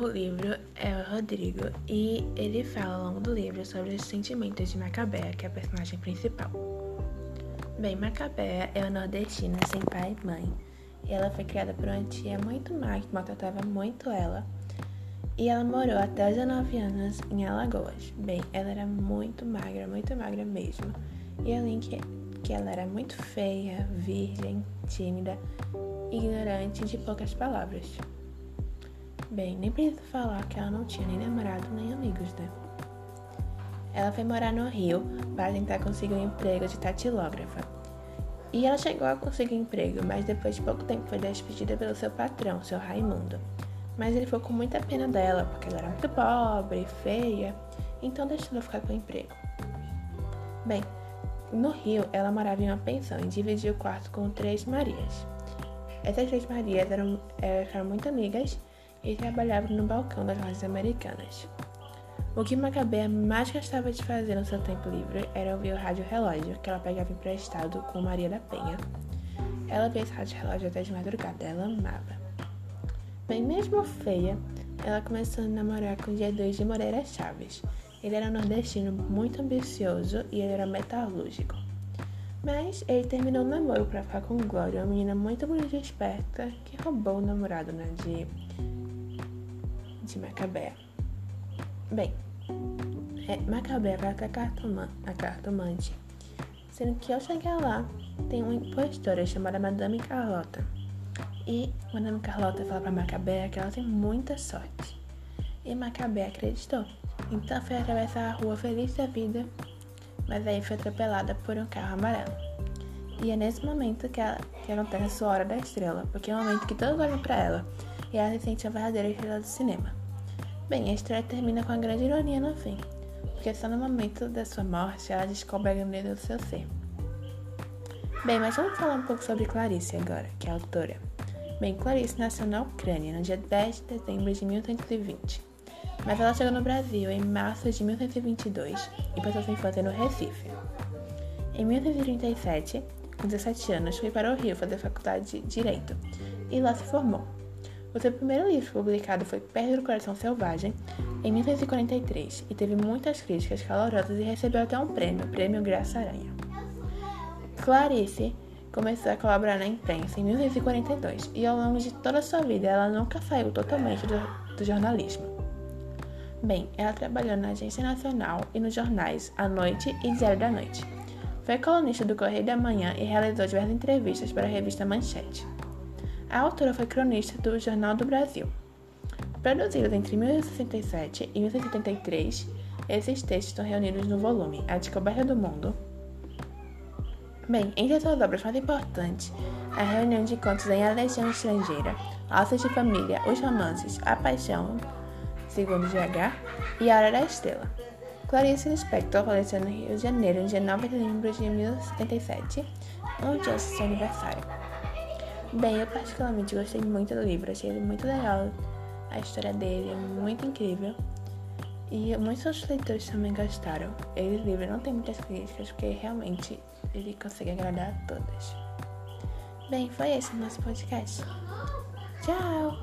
narra o livro é o Rodrigo e ele fala ao longo do livro sobre os sentimentos de Macabea, que é a personagem principal. Bem, Macabea é uma nordestina sem pai e mãe. E ela foi criada por uma tia muito má que maltratava muito ela. E ela morou até os 19 anos em Alagoas. Bem, ela era muito magra, muito magra mesmo. E além que, que ela era muito feia, virgem, tímida, ignorante de poucas palavras. Bem, nem preciso falar que ela não tinha nem namorado nem amigos, né? Ela foi morar no Rio para tentar conseguir um emprego de tatilógrafa. E ela chegou a conseguir emprego, mas depois de pouco tempo foi despedida pelo seu patrão, seu Raimundo. Mas ele ficou com muita pena dela, porque ela era muito pobre, feia, então deixou ela ficar com o emprego. Bem, no Rio, ela morava em uma pensão e dividia o quarto com três Marias. Essas três Marias eram, eram muito amigas e trabalhava no balcão das lojas americanas. O que Macabea mais gostava de fazer no seu tempo livre era ouvir o rádio relógio que ela pegava emprestado com Maria da Penha. Ela via esse rádio relógio até de madrugada, ela amava. Bem, mesmo feia, ela começou a namorar com 2 de Moreira Chaves. Ele era nordestino muito ambicioso e ele era metalúrgico. Mas ele terminou o namoro para ficar com Glória, uma menina muito bonita e esperta que roubou o namorado né, de de Macabea. Bem, é, Macabea vai até a cartomante, sendo que ao chegar lá, tem uma impostora chamada Madame Carlota. E Madame Carlota fala para Macabea que ela tem muita sorte. E Macabea acreditou. Então foi atravessar a rua feliz da vida, mas aí foi atropelada por um carro amarelo. E é nesse momento que, ela, que acontece a sua hora da estrela, porque é o momento que todos olham para ela e ela se sente a verdadeira estrela do cinema. Bem, a história termina com uma grande ironia no fim, porque só no momento da sua morte ela descobre a grandeza do seu ser. Bem, mas vamos falar um pouco sobre Clarice agora, que é a autora. Bem, Clarice nasceu na Ucrânia no dia 10 de dezembro de 1820, mas ela chegou no Brasil em março de 1822 e passou sua infância no Recife. Em 1837, com 17 anos, foi para o Rio fazer faculdade de Direito e lá se formou. O seu primeiro livro publicado foi do Coração Selvagem, em 1943, e teve muitas críticas calorosas e recebeu até um prêmio, o Prêmio Graça Aranha. Clarice começou a colaborar na imprensa em 1942 e ao longo de toda sua vida ela nunca saiu totalmente do, do jornalismo. Bem, ela trabalhou na Agência Nacional e nos jornais A Noite e Diário da Noite. Foi colunista do Correio da Manhã e realizou diversas entrevistas para a revista Manchete. A autora foi cronista do Jornal do Brasil. Produzidos entre 1967 e 1973, esses textos estão reunidos no volume A Descoberta do Mundo. Bem, entre suas obras mais importantes, a reunião de contos em A Legião Estrangeira, Laços de Família, Os Romances, A Paixão, segundo GH, e A Hora da Estrela. Clarice Lispector faleceu no Rio de Janeiro, dia 9 de dezembro de 1977, no dia de seu aniversário. Bem, eu particularmente gostei muito do livro, achei ele muito legal. A história dele é muito incrível. E muitos outros leitores também gostaram. Esse livro não tem muitas críticas, porque realmente ele consegue agradar a todas. Bem, foi esse o nosso podcast. Tchau!